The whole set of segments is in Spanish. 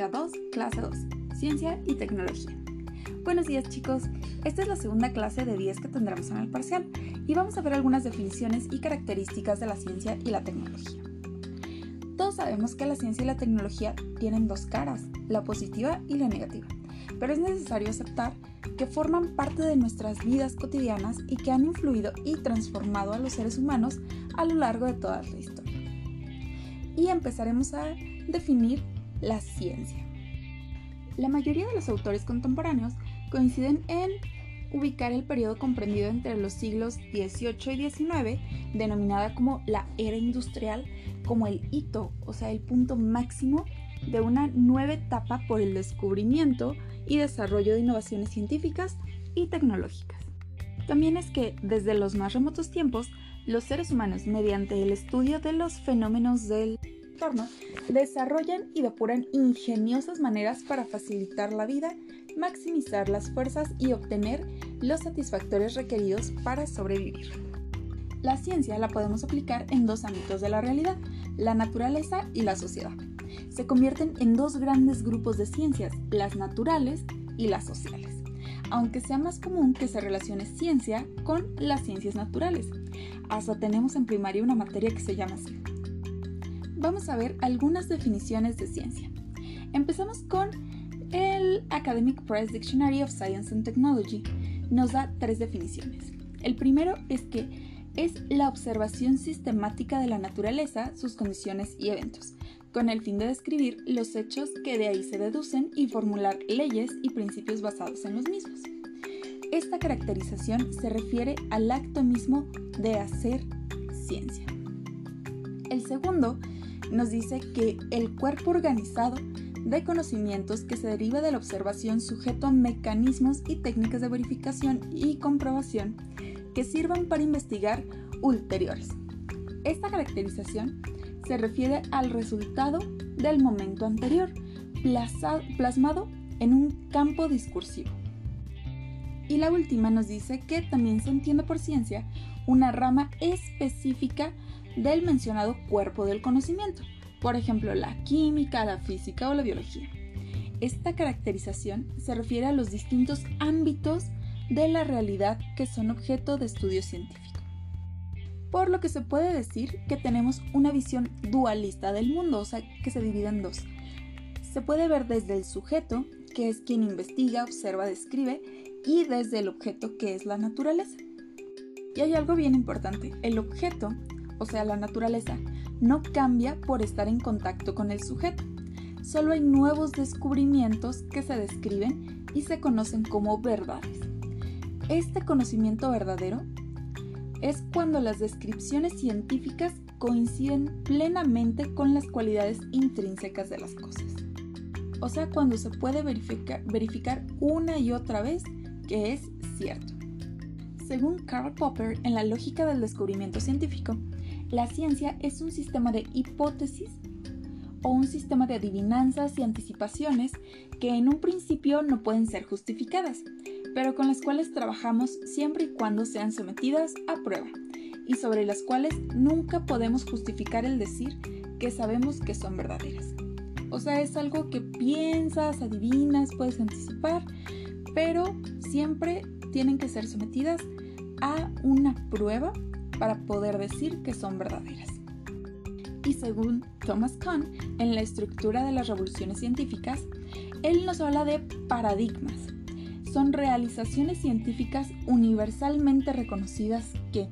Unidad 2, clase 2, Ciencia y Tecnología. Buenos días chicos, esta es la segunda clase de 10 que tendremos en el parcial y vamos a ver algunas definiciones y características de la ciencia y la tecnología. Todos sabemos que la ciencia y la tecnología tienen dos caras, la positiva y la negativa, pero es necesario aceptar que forman parte de nuestras vidas cotidianas y que han influido y transformado a los seres humanos a lo largo de toda la historia. Y empezaremos a definir la ciencia. La mayoría de los autores contemporáneos coinciden en ubicar el periodo comprendido entre los siglos XVIII y XIX, denominada como la era industrial, como el hito, o sea, el punto máximo de una nueva etapa por el descubrimiento y desarrollo de innovaciones científicas y tecnológicas. También es que desde los más remotos tiempos, los seres humanos, mediante el estudio de los fenómenos del desarrollan y depuran ingeniosas maneras para facilitar la vida, maximizar las fuerzas y obtener los satisfactores requeridos para sobrevivir. La ciencia la podemos aplicar en dos ámbitos de la realidad, la naturaleza y la sociedad. Se convierten en dos grandes grupos de ciencias, las naturales y las sociales, aunque sea más común que se relacione ciencia con las ciencias naturales. Hasta tenemos en primaria una materia que se llama así vamos a ver algunas definiciones de ciencia. Empezamos con el Academic Press Dictionary of Science and Technology. Nos da tres definiciones. El primero es que es la observación sistemática de la naturaleza, sus condiciones y eventos, con el fin de describir los hechos que de ahí se deducen y formular leyes y principios basados en los mismos. Esta caracterización se refiere al acto mismo de hacer ciencia. El segundo nos dice que el cuerpo organizado de conocimientos que se deriva de la observación sujeto a mecanismos y técnicas de verificación y comprobación que sirvan para investigar ulteriores. Esta caracterización se refiere al resultado del momento anterior, plasmado en un campo discursivo. Y la última nos dice que también se entiende por ciencia una rama específica del mencionado cuerpo del conocimiento, por ejemplo la química, la física o la biología. Esta caracterización se refiere a los distintos ámbitos de la realidad que son objeto de estudio científico. Por lo que se puede decir que tenemos una visión dualista del mundo, o sea, que se divide en dos. Se puede ver desde el sujeto, que es quien investiga, observa, describe, y desde el objeto, que es la naturaleza. Y hay algo bien importante, el objeto o sea, la naturaleza, no cambia por estar en contacto con el sujeto. Solo hay nuevos descubrimientos que se describen y se conocen como verdades. Este conocimiento verdadero es cuando las descripciones científicas coinciden plenamente con las cualidades intrínsecas de las cosas. O sea, cuando se puede verificar, una y otra vez que es cierto. Según Karl Popper, en la lógica del descubrimiento científico, la ciencia es un sistema de hipótesis o un sistema de adivinanzas y anticipaciones que en un principio no pueden ser justificadas, pero con las cuales trabajamos siempre y cuando sean sometidas a prueba, y sobre las cuales nunca podemos justificar el decir que sabemos que son verdaderas. O sea, es algo que piensas, adivinas, puedes anticipar, pero siempre tienen que ser sometidas a una prueba para poder decir que son verdaderas. Y según Thomas Kuhn, en la estructura de las revoluciones científicas, él nos habla de paradigmas. Son realizaciones científicas universalmente reconocidas que,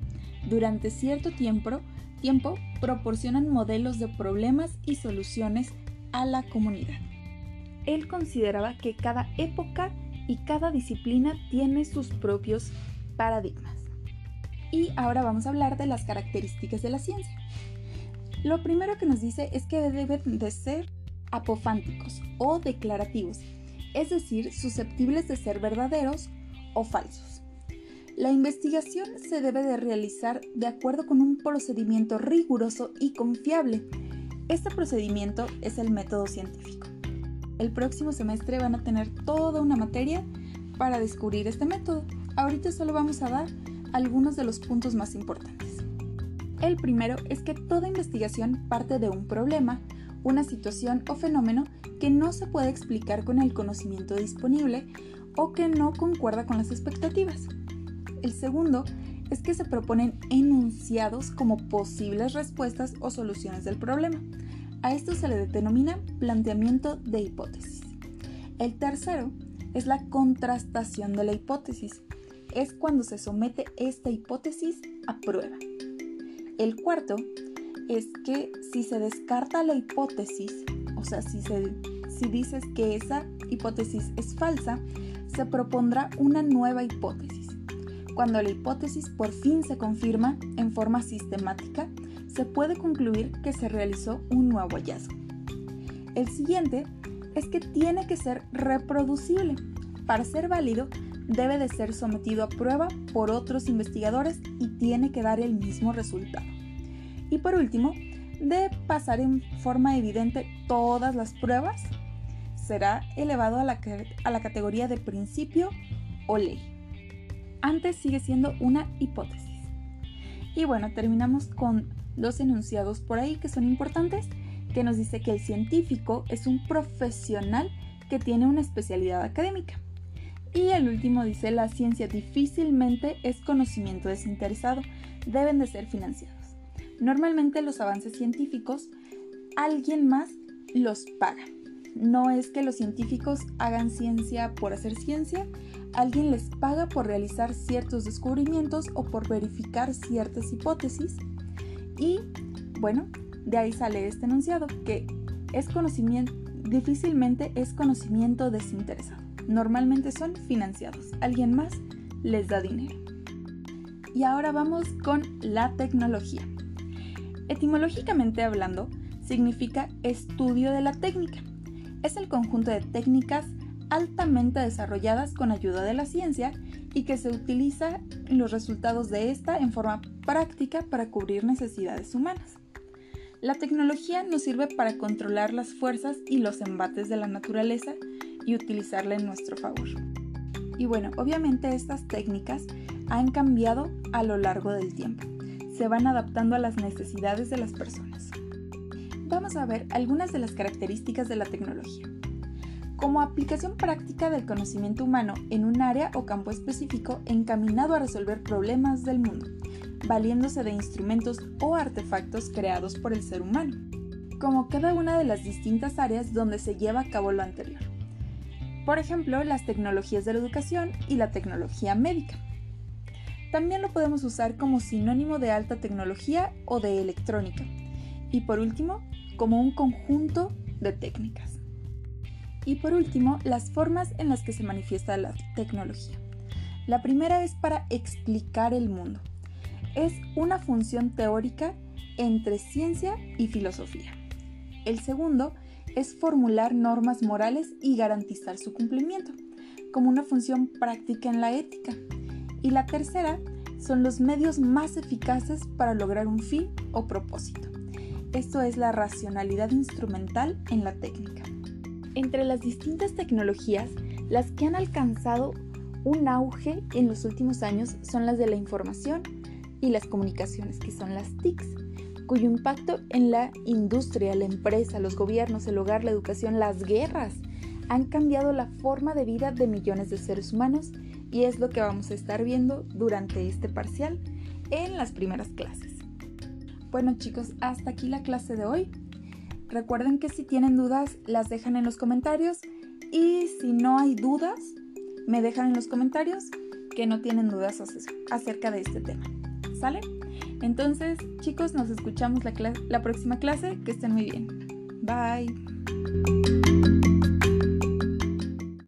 durante cierto tiempo, tiempo proporcionan modelos de problemas y soluciones a la comunidad. Él consideraba que cada época y cada disciplina tiene sus propios paradigmas. Y ahora vamos a hablar de las características de la ciencia. Lo primero que nos dice es que deben de ser apofánticos o declarativos, es decir, susceptibles de ser verdaderos o falsos. La investigación se debe de realizar de acuerdo con un procedimiento riguroso y confiable. Este procedimiento es el método científico. El próximo semestre van a tener toda una materia para descubrir este método. Ahorita solo vamos a dar algunos de los puntos más importantes. El primero es que toda investigación parte de un problema una situación o fenómeno que no se puede explicar con el conocimiento disponible o que no concuerda con las expectativas. El segundo es que se proponen enunciados como posibles respuestas o soluciones del problema. A esto se le denomina planteamiento de hipótesis. El tercero es la contrastación de la hipótesis. Es cuando se somete esta hipótesis a prueba. El cuarto es que si se descarta la hipótesis, o sea, si, si dices que esa hipótesis es falsa, se propondrá una nueva hipótesis. Cuando la hipótesis por fin se confirma en forma sistemática, se puede concluir que se realizó un nuevo hallazgo. El siguiente es que tiene que ser reproducible. Para ser válido, debe de ser sometido a prueba por otros investigadores y tiene que dar el mismo resultado. Y por último, de pasar en forma evidente todas las pruebas, será elevado a la, categoría de principio o ley. Antes sigue siendo una hipótesis. Y bueno, terminamos con dos enunciados por ahí que son importantes, que nos dice que el científico es un profesional que tiene una especialidad académica. Y el último dice, la ciencia difícilmente es conocimiento desinteresado, deben de ser financiados. Normalmente los avances científicos alguien más los paga. No es que los científicos hagan ciencia por hacer ciencia, alguien les paga por realizar ciertos descubrimientos o por verificar ciertas hipótesis. Y bueno, de ahí sale este enunciado, que es conocimiento, difícilmente es conocimiento desinteresado. Normalmente son financiados, alguien más les da dinero. Y ahora vamos con la tecnología. Etimológicamente hablando, significa estudio de la técnica. Es el conjunto de técnicas altamente desarrolladas con ayuda de la ciencia y que se utiliza los resultados de esta en forma práctica para cubrir necesidades humanas. La tecnología nos sirve para controlar las fuerzas y los embates de la naturaleza y utilizarla en nuestro favor. Y bueno, obviamente estas técnicas han cambiado a lo largo del tiempo se van adaptando a las necesidades de las personas. Vamos a ver algunas de las características de la tecnología. Como aplicación práctica del conocimiento humano en un área o campo específico encaminado a resolver problemas del mundo, valiéndose de instrumentos o artefactos creados por el ser humano, como cada una de las distintas áreas donde se lleva a cabo lo anterior. Por ejemplo, las tecnologías de la educación y la tecnología médica también lo podemos usar como sinónimo de alta tecnología o de electrónica. Y por último, como un conjunto de técnicas. Y por último, las formas en las que se manifiesta la tecnología. La primera es para explicar el mundo. Es una función teórica entre ciencia y filosofía. El segundo es formular normas morales y garantizar su cumplimiento, como una función práctica en la ética. Y la tercera son los medios más eficaces para lograr un fin o propósito. Esto es la racionalidad instrumental en la técnica. Entre las distintas tecnologías, las que han alcanzado un auge en los últimos años son las de la información y las comunicaciones, que son las TICs, cuyo impacto en la industria, la empresa, los gobiernos, el hogar, la educación, las guerras, han cambiado la forma de vida de millones de seres humanos y es lo que vamos a estar viendo durante este parcial en las primeras clases. Bueno chicos, hasta aquí la clase de hoy. Recuerden que si tienen dudas las dejan en los comentarios y si no hay dudas me dejan en los comentarios que no tienen dudas acerca de este tema. ¿Sale? Entonces chicos, nos escuchamos la, próxima clase. Que estén muy bien. Bye.